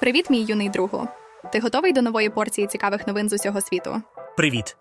Привіт, мій юний другу. Ти готовий до нової порції цікавих новин з усього світу? Привіт.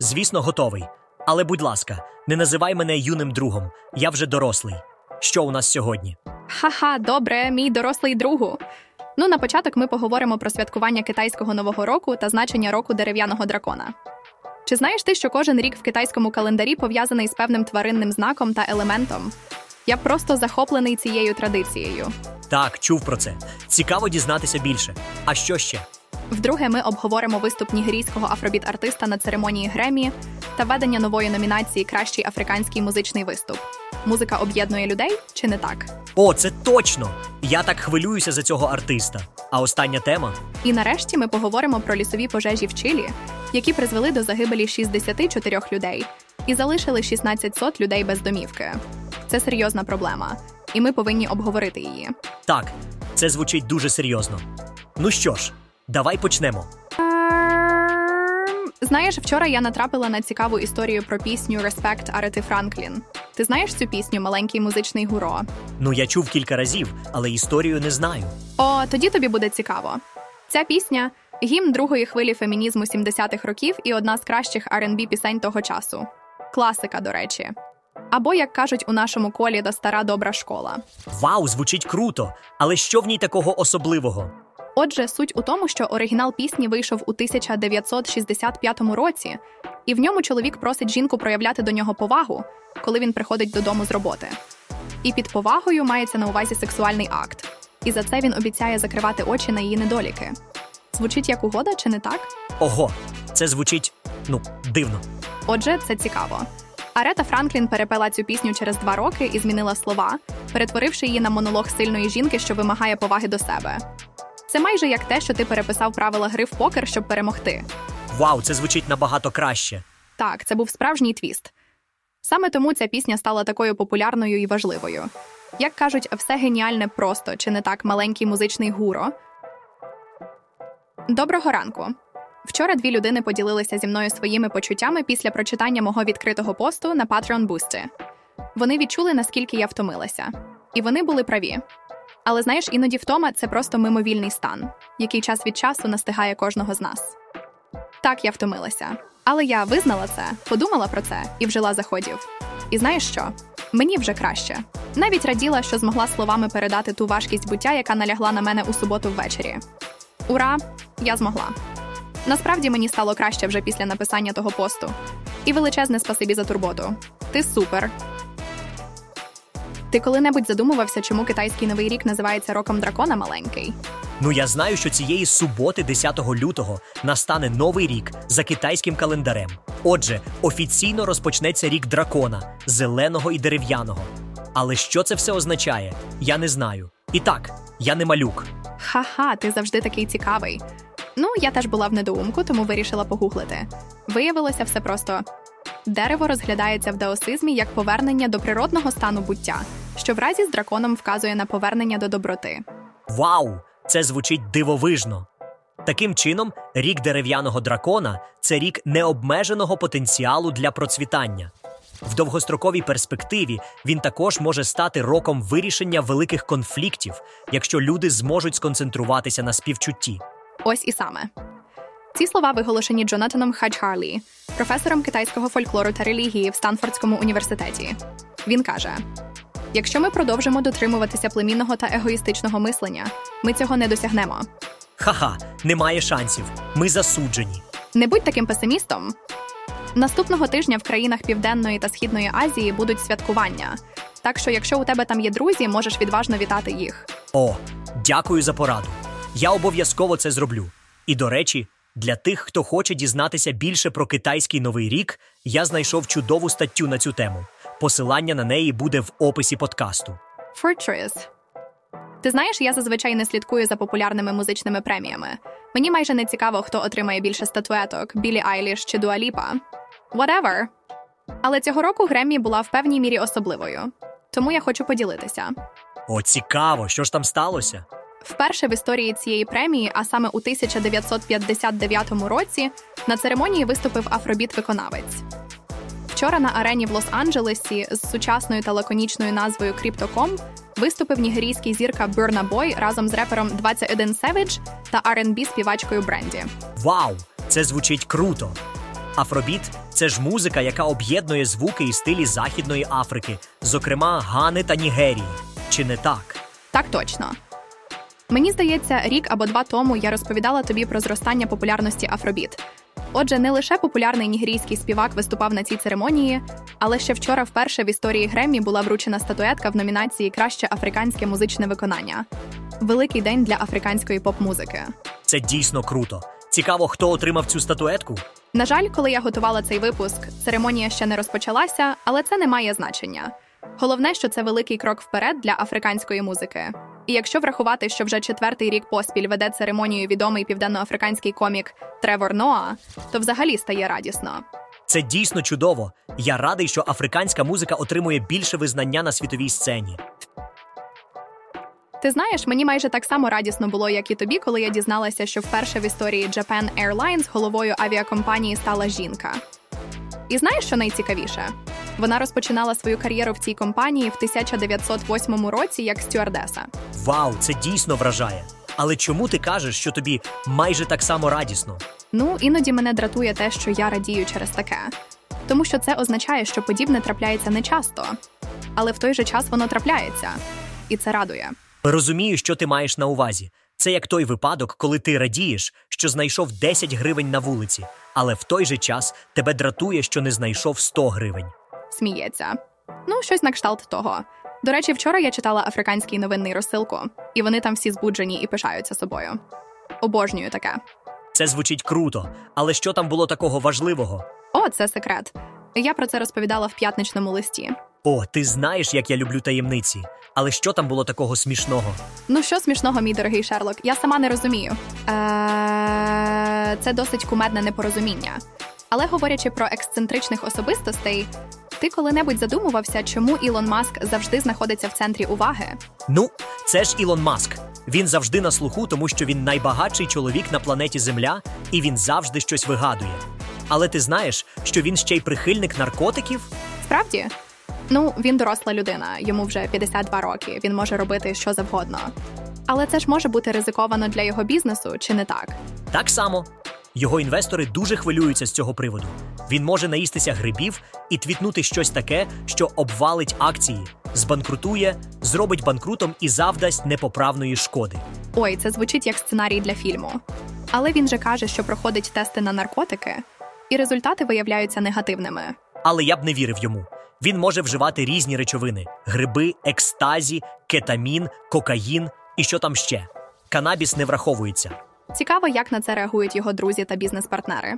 Звісно, готовий. Але будь ласка, не називай мене юним другом. Я вже дорослий. Що у нас сьогодні? Ха-ха, добре, мій дорослий другу. Ну, на початок ми поговоримо про святкування китайського нового року та значення року дерев'яного дракона. Чи знаєш ти, що кожен рік в китайському календарі пов'язаний з певним тваринним знаком та елементом? Я просто захоплений цією традицією. Так, чув про це. Цікаво дізнатися більше. А що ще? Вдруге, ми обговоримо виступ нігерійського афробіт-артиста на церемонії Гремі та ведення нової номінації Кращий африканський музичний виступ. Музика об'єднує людей чи не так? О, це точно! Я так хвилююся за цього артиста. А остання тема? І нарешті ми поговоримо про лісові пожежі в Чилі, які призвели до загибелі 64 людей і залишили 16 сот людей без домівки. Це серйозна проблема, і ми повинні обговорити її. Так, це звучить дуже серйозно. Ну що ж, давай почнемо. Знаєш, вчора я натрапила на цікаву історію про пісню Респект Арети Франклін. Ти знаєш цю пісню Маленький музичний гуро? Ну, я чув кілька разів, але історію не знаю. О, тоді тобі буде цікаво. Ця пісня гімн другої хвилі фемінізму 70-х років і одна з кращих R&B пісень того часу. Класика, до речі. Або, як кажуть у нашому колі, до стара добра школа. Вау, звучить круто! Але що в ній такого особливого? Отже, суть у тому, що оригінал пісні вийшов у 1965 році, і в ньому чоловік просить жінку проявляти до нього повагу, коли він приходить додому з роботи. І під повагою мається на увазі сексуальний акт. І за це він обіцяє закривати очі на її недоліки. Звучить як угода, чи не так? Ого, це звучить ну дивно. Отже, це цікаво. Арета Франклін перепела цю пісню через два роки і змінила слова, перетворивши її на монолог сильної жінки, що вимагає поваги до себе. Це майже як те, що ти переписав правила гри в покер, щоб перемогти. Вау, це звучить набагато краще. Так, це був справжній твіст. Саме тому ця пісня стала такою популярною і важливою. Як кажуть, все геніальне просто, чи не так маленький музичний гуро. Доброго ранку. Вчора дві людини поділилися зі мною своїми почуттями після прочитання мого відкритого посту на Patreon Boosty. Вони відчули, наскільки я втомилася. І вони були праві. Але знаєш, іноді втома це просто мимовільний стан, який час від часу настигає кожного з нас. Так, я втомилася. Але я визнала це, подумала про це і вжила заходів. І знаєш що? Мені вже краще. Навіть раділа, що змогла словами передати ту важкість буття, яка налягла на мене у суботу ввечері. Ура! Я змогла. Насправді мені стало краще вже після написання того посту. І величезне спасибі за турботу. Ти супер. Ти коли-небудь задумувався, чому китайський новий рік називається роком дракона маленький? Ну я знаю, що цієї суботи, 10 лютого, настане новий рік за китайським календарем. Отже, офіційно розпочнеться рік дракона, зеленого і дерев'яного. Але що це все означає? Я не знаю. І так, я не малюк. Ха-ха, ти завжди такий цікавий. Ну, я теж була в недоумку, тому вирішила погуглити. Виявилося все просто. Дерево розглядається в даосизмі як повернення до природного стану буття, що в разі з драконом вказує на повернення до доброти. Вау! Це звучить дивовижно. Таким чином, рік дерев'яного дракона це рік необмеженого потенціалу для процвітання. В довгостроковій перспективі він також може стати роком вирішення великих конфліктів, якщо люди зможуть сконцентруватися на співчутті. Ось і саме. Ці слова виголошені Джонатаном Хаджхарлі, професором китайського фольклору та релігії в Станфордському університеті. Він каже: якщо ми продовжимо дотримуватися племінного та егоїстичного мислення, ми цього не досягнемо. Ха-ха, немає шансів. Ми засуджені. Не будь таким песимістом. Наступного тижня в країнах Південної та Східної Азії будуть святкування. Так що, якщо у тебе там є друзі, можеш відважно вітати їх. О, дякую за пораду. Я обов'язково це зроблю. І до речі, для тих, хто хоче дізнатися більше про китайський новий рік, я знайшов чудову статтю на цю тему. Посилання на неї буде в описі подкасту. Fortress. Ти знаєш, я зазвичай не слідкую за популярними музичними преміями. Мені майже не цікаво, хто отримає більше статуеток Білі Айліш чи Дуаліпа. Whatever. Але цього року Греммі була в певній мірі особливою. Тому я хочу поділитися. О, цікаво, що ж там сталося? Вперше в історії цієї премії, а саме у 1959 році, на церемонії виступив афробіт-виконавець. Вчора на арені в Лос-Анджелесі з сучасною та лаконічною назвою Crypto.com виступив нігерійський зірка Burna Boy разом з репером 21 Savage та R&B співачкою Бренді. Вау! Це звучить круто. Афробіт це ж музика, яка об'єднує звуки і стилі Західної Африки, зокрема Гани та Нігерії. Чи не так? Так точно. Мені здається, рік або два тому я розповідала тобі про зростання популярності Афробіт. Отже, не лише популярний нігерійський співак виступав на цій церемонії, але ще вчора вперше в історії Греммі була вручена статуетка в номінації Краще африканське музичне виконання. Великий день для африканської поп-музики. Це дійсно круто. Цікаво, хто отримав цю статуетку? На жаль, коли я готувала цей випуск, церемонія ще не розпочалася, але це не має значення. Головне, що це великий крок вперед для африканської музики. І якщо врахувати, що вже четвертий рік поспіль веде церемонію відомий південноафриканський комік Тревор Ноа, то взагалі стає радісно. Це дійсно чудово. Я радий, що африканська музика отримує більше визнання на світовій сцені. Ти знаєш, мені майже так само радісно було, як і тобі, коли я дізналася, що вперше в історії Japan Airlines головою авіакомпанії стала жінка. І знаєш, що найцікавіше? Вона розпочинала свою кар'єру в цій компанії в 1908 році як стюардеса. Вау, це дійсно вражає. Але чому ти кажеш, що тобі майже так само радісно? Ну, іноді мене дратує те, що я радію через таке, тому що це означає, що подібне трапляється не часто, але в той же час воно трапляється, і це радує. Розумію, що ти маєш на увазі. Це як той випадок, коли ти радієш, що знайшов 10 гривень на вулиці, але в той же час тебе дратує, що не знайшов 100 гривень. Сміється. Ну, щось на кшталт того. До речі, вчора я читала африканський новинний розсилку, і вони там всі збуджені і пишаються собою. Обожнюю таке. Це звучить круто, але що там було такого важливого? О, це секрет. Я про це розповідала в п'ятничному листі. О, ти знаєш, як я люблю таємниці. Але що там було такого смішного? Ну що смішного, мій дорогий Шерлок? Я сама не розумію. Е, Це досить кумедне непорозуміння. Але говорячи про ексцентричних особистостей, ти коли-небудь задумувався, чому Ілон Маск завжди знаходиться в центрі уваги? Ну, це ж Ілон Маск. Він завжди на слуху, тому що він найбагатший чоловік на планеті Земля, і він завжди щось вигадує. Але ти знаєш, що він ще й прихильник наркотиків? Справді? Ну, він доросла людина, йому вже 52 роки, він може робити що завгодно. Але це ж може бути ризиковано для його бізнесу, чи не так? Так само. Його інвестори дуже хвилюються з цього приводу. Він може наїстися грибів і твітнути щось таке, що обвалить акції, збанкрутує, зробить банкрутом і завдасть непоправної шкоди. Ой, це звучить як сценарій для фільму. Але він же каже, що проходить тести на наркотики, і результати виявляються негативними. Але я б не вірив йому. Він може вживати різні речовини: гриби, екстазі, кетамін, кокаїн і що там ще. Канабіс не враховується. Цікаво, як на це реагують його друзі та бізнес-партнери.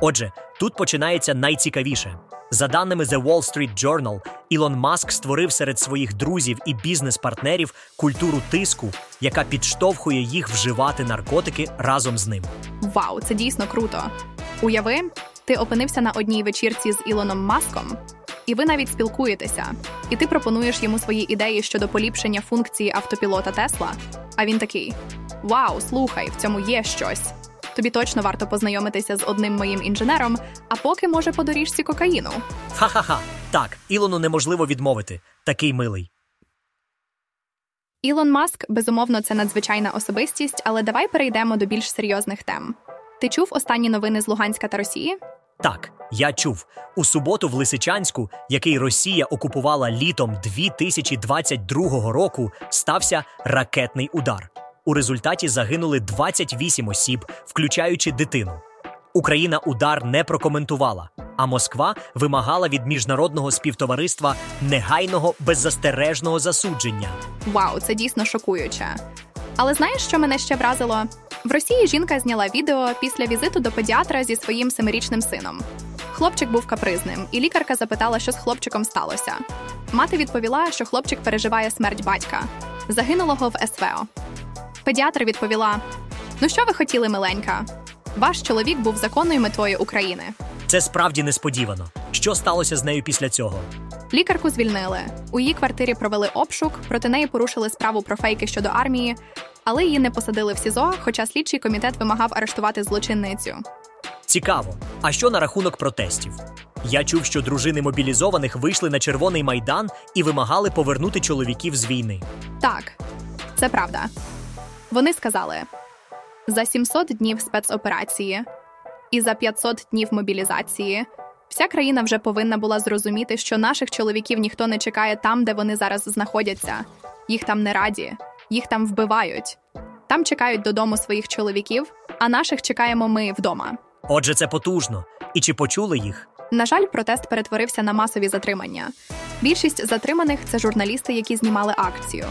Отже, тут починається найцікавіше. За даними The Wall Street Journal, Ілон Маск створив серед своїх друзів і бізнес-партнерів культуру тиску, яка підштовхує їх вживати наркотики разом з ним. Вау, це дійсно круто. Уяви, ти опинився на одній вечірці з Ілоном Маском, і ви навіть спілкуєтеся, і ти пропонуєш йому свої ідеї щодо поліпшення функції автопілота Тесла. А він такий: Вау, слухай, в цьому є щось. Тобі точно варто познайомитися з одним моїм інженером, а поки може по доріжці кокаїну. Ха-ха-ха. Так, Ілону неможливо відмовити. Такий милий. Ілон Маск, безумовно, це надзвичайна особистість, але давай перейдемо до більш серйозних тем. Ти чув останні новини з Луганська та Росії? Так, я чув у суботу в Лисичанську, який Росія окупувала літом 2022 року, стався ракетний удар. У результаті загинули 28 осіб, включаючи дитину. Україна удар не прокоментувала, а Москва вимагала від міжнародного співтовариства негайного беззастережного засудження. Вау, це дійсно шокуюче. Але знаєш, що мене ще вразило? В Росії жінка зняла відео після візиту до педіатра зі своїм семирічним сином. Хлопчик був капризним, і лікарка запитала, що з хлопчиком сталося. Мати відповіла, що хлопчик переживає смерть батька, загинулого в СВО. Педіатр відповіла: Ну що ви хотіли, миленька? Ваш чоловік був законною метою України. Це справді несподівано. Що сталося з нею після цього? Лікарку звільнили. У її квартирі провели обшук, проти неї порушили справу про фейки щодо армії, але її не посадили в СІЗО, хоча слідчий комітет вимагав арештувати злочинницю. Цікаво. А що на рахунок протестів? Я чув, що дружини мобілізованих вийшли на червоний майдан і вимагали повернути чоловіків з війни. Так, це правда. Вони сказали: за 700 днів спецоперації і за 500 днів мобілізації вся країна вже повинна була зрозуміти, що наших чоловіків ніхто не чекає там, де вони зараз знаходяться. Їх там не раді, їх там вбивають. Там чекають додому своїх чоловіків, а наших чекаємо ми вдома. Отже, це потужно. І чи почули їх? На жаль, протест перетворився на масові затримання. Більшість затриманих це журналісти, які знімали акцію.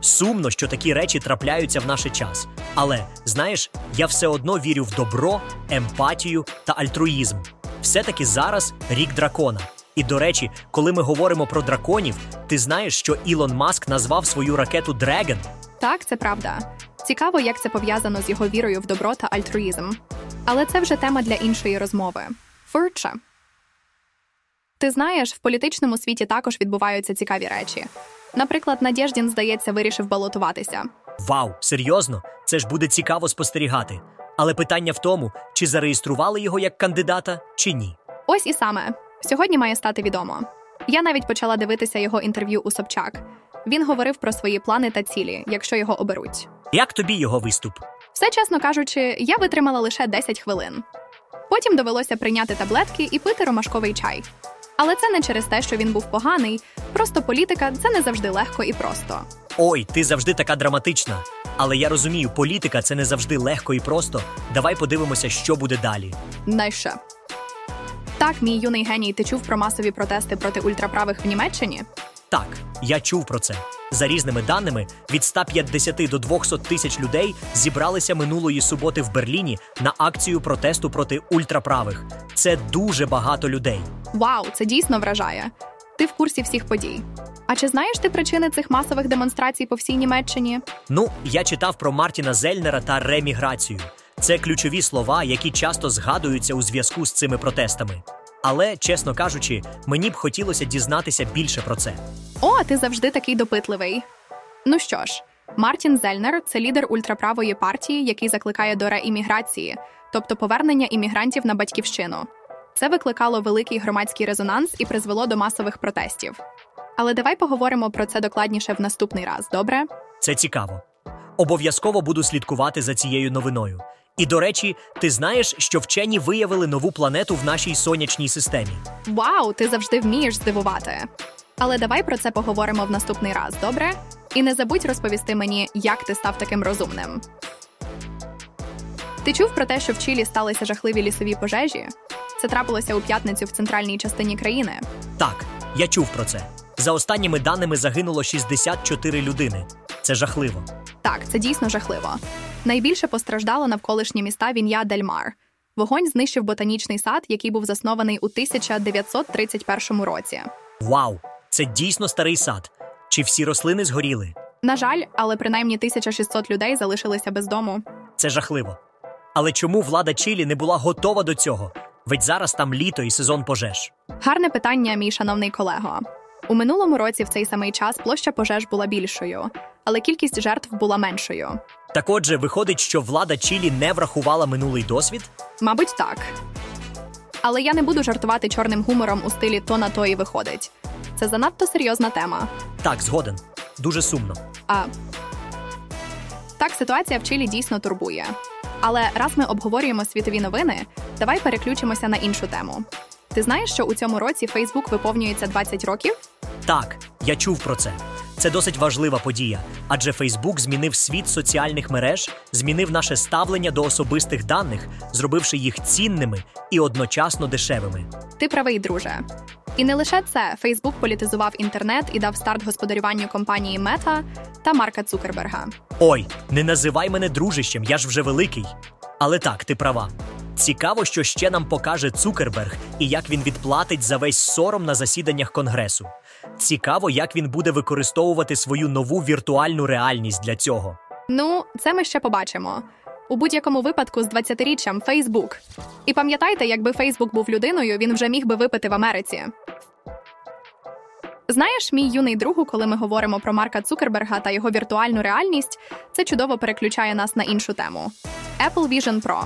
Сумно, що такі речі трапляються в наш час. Але знаєш, я все одно вірю в добро, емпатію та альтруїзм. Все-таки зараз рік дракона. І до речі, коли ми говоримо про драконів, ти знаєш, що Ілон Маск назвав свою ракету Dragon? Так, це правда. Цікаво, як це пов'язано з його вірою в добро та альтруїзм. Але це вже тема для іншої розмови. Фурча. Ти знаєш, в політичному світі також відбуваються цікаві речі. Наприклад, Надєждін, здається, вирішив балотуватися. Вау, серйозно? Це ж буде цікаво спостерігати. Але питання в тому, чи зареєстрували його як кандидата, чи ні. Ось і саме сьогодні має стати відомо. Я навіть почала дивитися його інтерв'ю у Собчак. Він говорив про свої плани та цілі, якщо його оберуть. Як тобі його виступ? Все чесно кажучи, я витримала лише 10 хвилин. Потім довелося прийняти таблетки і пити ромашковий чай. Але це не через те, що він був поганий, просто політика це не завжди легко і просто. Ой, ти завжди така драматична. Але я розумію, політика це не завжди легко і просто. Давай подивимося, що буде далі. Найше. Так, мій юний геній, ти чув про масові протести проти ультраправих в Німеччині? Так, я чув про це. За різними даними, від 150 до 200 тисяч людей зібралися минулої суботи в Берліні на акцію протесту проти ультраправих. Це дуже багато людей. Вау, це дійсно вражає. Ти в курсі всіх подій. А чи знаєш ти причини цих масових демонстрацій по всій Німеччині? Ну, я читав про Мартіна Зельнера та реміграцію. Це ключові слова, які часто згадуються у зв'язку з цими протестами. Але, чесно кажучи, мені б хотілося дізнатися більше про це. О, ти завжди такий допитливий. Ну що ж, Мартін Зельнер це лідер ультраправої партії, який закликає до реімміграції, тобто повернення іммігрантів на батьківщину. Це викликало великий громадський резонанс і призвело до масових протестів. Але давай поговоримо про це докладніше в наступний раз, добре? Це цікаво. Обов'язково буду слідкувати за цією новиною. І до речі, ти знаєш, що вчені виявили нову планету в нашій сонячній системі. Вау, ти завжди вмієш здивувати. Але давай про це поговоримо в наступний раз, добре? І не забудь розповісти мені, як ти став таким розумним. Ти чув про те, що в Чилі сталися жахливі лісові пожежі? Це трапилося у п'ятницю в центральній частині країни. Так, я чув про це. За останніми даними загинуло 64 людини. Це жахливо. Так, це дійсно жахливо. Найбільше постраждало навколишні міста Він'я Дель Мар. Вогонь знищив ботанічний сад, який був заснований у 1931 році. Вау! Це дійсно старий сад. Чи всі рослини згоріли? На жаль, але принаймні 1600 людей залишилися без дому. Це жахливо. Але чому влада Чилі не була готова до цього? Ведь зараз там літо і сезон пожеж. Гарне питання, мій шановний колего. У минулому році в цей самий час площа пожеж була більшою, але кількість жертв була меншою. Так отже, виходить, що влада Чилі не врахувала минулий досвід? Мабуть, так. Але я не буду жартувати чорним гумором у стилі то на то і виходить. Це занадто серйозна тема. Так, згоден. Дуже сумно. А так, ситуація в Чилі дійсно турбує. Але раз ми обговорюємо світові новини, давай переключимося на іншу тему. Ти знаєш, що у цьому році Фейсбук виповнюється 20 років? Так, я чув про це. Це досить важлива подія, адже Фейсбук змінив світ соціальних мереж, змінив наше ставлення до особистих даних, зробивши їх цінними і одночасно дешевими. Ти правий, друже. І не лише це, Фейсбук політизував інтернет і дав старт господарюванню компанії Мета та Марка Цукерберга. Ой, не називай мене дружищем, я ж вже великий. Але так, ти права. Цікаво, що ще нам покаже Цукерберг і як він відплатить за весь сором на засіданнях конгресу. Цікаво, як він буде використовувати свою нову віртуальну реальність для цього. Ну, це ми ще побачимо. У будь-якому випадку з 20-річчям Фейсбук. І пам'ятайте, якби Фейсбук був людиною, він вже міг би випити в Америці. Знаєш, мій юний другу, коли ми говоримо про Марка Цукерберга та його віртуальну реальність, це чудово переключає нас на іншу тему Apple Vision Pro.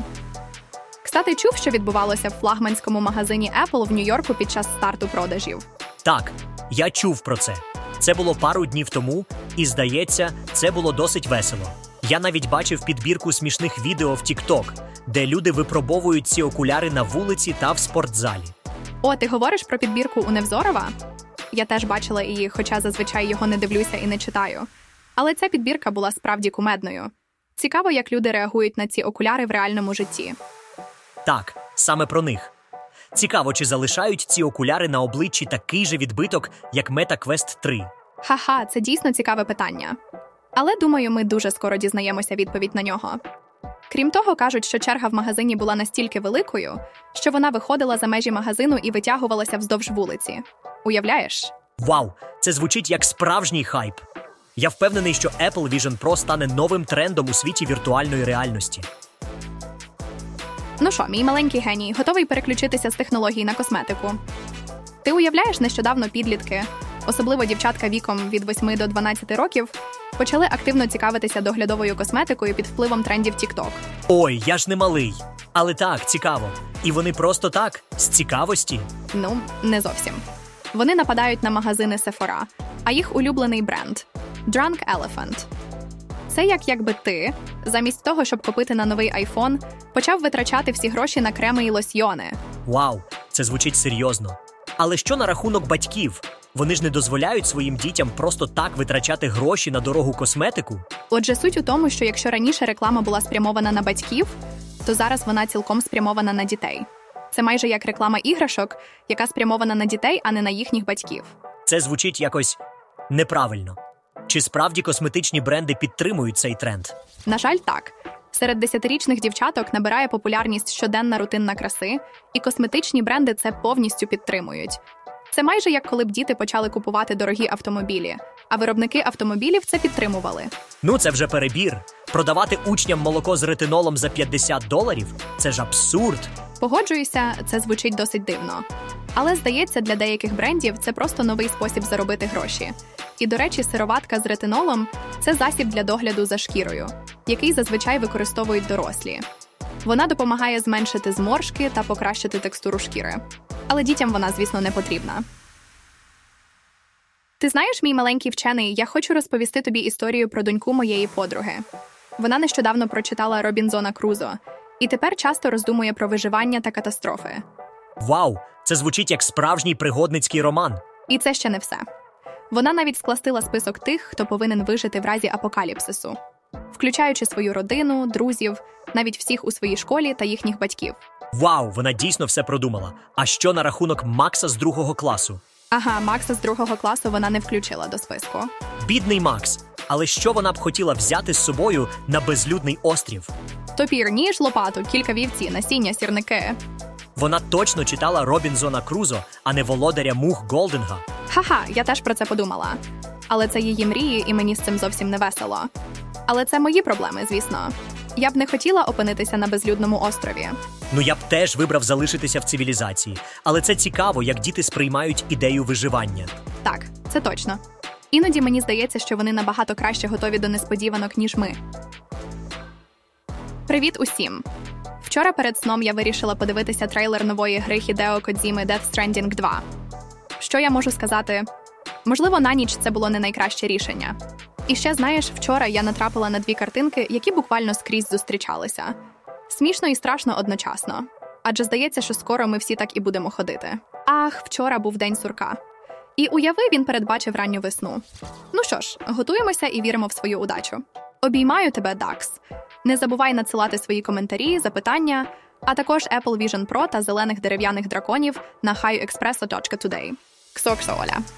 Кстати, чув, що відбувалося в флагманському магазині Apple в Нью-Йорку під час старту продажів. Так, я чув про це. Це було пару днів тому, і здається, це було досить весело. Я навіть бачив підбірку смішних відео в TikTok, де люди випробовують ці окуляри на вулиці та в спортзалі. О, ти говориш про підбірку у Невзорова? Я теж бачила її, хоча зазвичай його не дивлюся і не читаю. Але ця підбірка була справді кумедною. Цікаво, як люди реагують на ці окуляри в реальному житті. Так, саме про них. Цікаво, чи залишають ці окуляри на обличчі такий же відбиток, як Meta Quest 3. Ха-ха, це дійсно цікаве питання. Але думаю, ми дуже скоро дізнаємося відповідь на нього. Крім того, кажуть, що черга в магазині була настільки великою, що вона виходила за межі магазину і витягувалася вздовж вулиці. Уявляєш? Вау, це звучить як справжній хайп. Я впевнений, що Apple Vision Pro стане новим трендом у світі віртуальної реальності. Ну що, мій маленький геній, готовий переключитися з технологій на косметику. Ти уявляєш, нещодавно підлітки, особливо дівчатка віком від 8 до 12 років, почали активно цікавитися доглядовою косметикою під впливом трендів TikTok. Ой, я ж не малий. Але так, цікаво. І вони просто так, з цікавості. Ну, не зовсім. Вони нападають на магазини Sephora, а їх улюблений бренд Drunk Elephant. Це як якби ти, замість того, щоб купити на новий айфон, почав витрачати всі гроші на креми і лосьйони. Вау, це звучить серйозно. Але що на рахунок батьків? Вони ж не дозволяють своїм дітям просто так витрачати гроші на дорогу косметику. Отже, суть у тому, що якщо раніше реклама була спрямована на батьків, то зараз вона цілком спрямована на дітей. Це майже як реклама іграшок, яка спрямована на дітей, а не на їхніх батьків. Це звучить якось неправильно. Чи справді косметичні бренди підтримують цей тренд? На жаль, так. Серед десятирічних дівчаток набирає популярність щоденна рутинна краси, і косметичні бренди це повністю підтримують. Це майже як коли б діти почали купувати дорогі автомобілі, а виробники автомобілів це підтримували. Ну це вже перебір. Продавати учням молоко з ретинолом за 50 доларів це ж абсурд. Погоджуюся, це звучить досить дивно. Але здається, для деяких брендів це просто новий спосіб заробити гроші. І, до речі, сироватка з ретинолом це засіб для догляду за шкірою, який зазвичай використовують дорослі. Вона допомагає зменшити зморшки та покращити текстуру шкіри. Але дітям вона, звісно, не потрібна. Ти знаєш, мій маленький вчений, я хочу розповісти тобі історію про доньку моєї подруги. Вона нещодавно прочитала Робінзона Крузо і тепер часто роздумує про виживання та катастрофи. Вау, це звучить як справжній пригодницький роман. І це ще не все. Вона навіть скластила список тих, хто повинен вижити в разі апокаліпсису, включаючи свою родину, друзів, навіть всіх у своїй школі та їхніх батьків. Вау, вона дійсно все продумала. А що на рахунок Макса з другого класу? Ага, Макса з другого класу вона не включила до списку. Бідний Макс. Але що вона б хотіла взяти з собою на безлюдний острів? Топір, ніж, лопату, кілька вівці, насіння, сірники. Вона точно читала Робінзона Крузо, а не володаря мух Голдинга. Ха-ха, я теж про це подумала. Але це її мрії, і мені з цим зовсім не весело. Але це мої проблеми, звісно. Я б не хотіла опинитися на безлюдному острові. Ну я б теж вибрав залишитися в цивілізації, але це цікаво, як діти сприймають ідею виживання. Так, це точно. Іноді мені здається, що вони набагато краще готові до несподіванок, ніж ми. Привіт усім! Вчора перед сном я вирішила подивитися трейлер нової гри Хідео Кодзіми Death Stranding 2. Що я можу сказати? Можливо, на ніч це було не найкраще рішення. І ще знаєш, вчора я натрапила на дві картинки, які буквально скрізь зустрічалися. Смішно і страшно одночасно. Адже здається, що скоро ми всі так і будемо ходити. Ах, вчора був день сурка. І уяви, він передбачив ранню весну. Ну що ж, готуємося і віримо в свою удачу. Обіймаю тебе, Дакс. Не забувай надсилати свої коментарі, запитання, а також Apple Vision Pro та зелених дерев'яних драконів на highexpresso.today. Ксоксо Оля.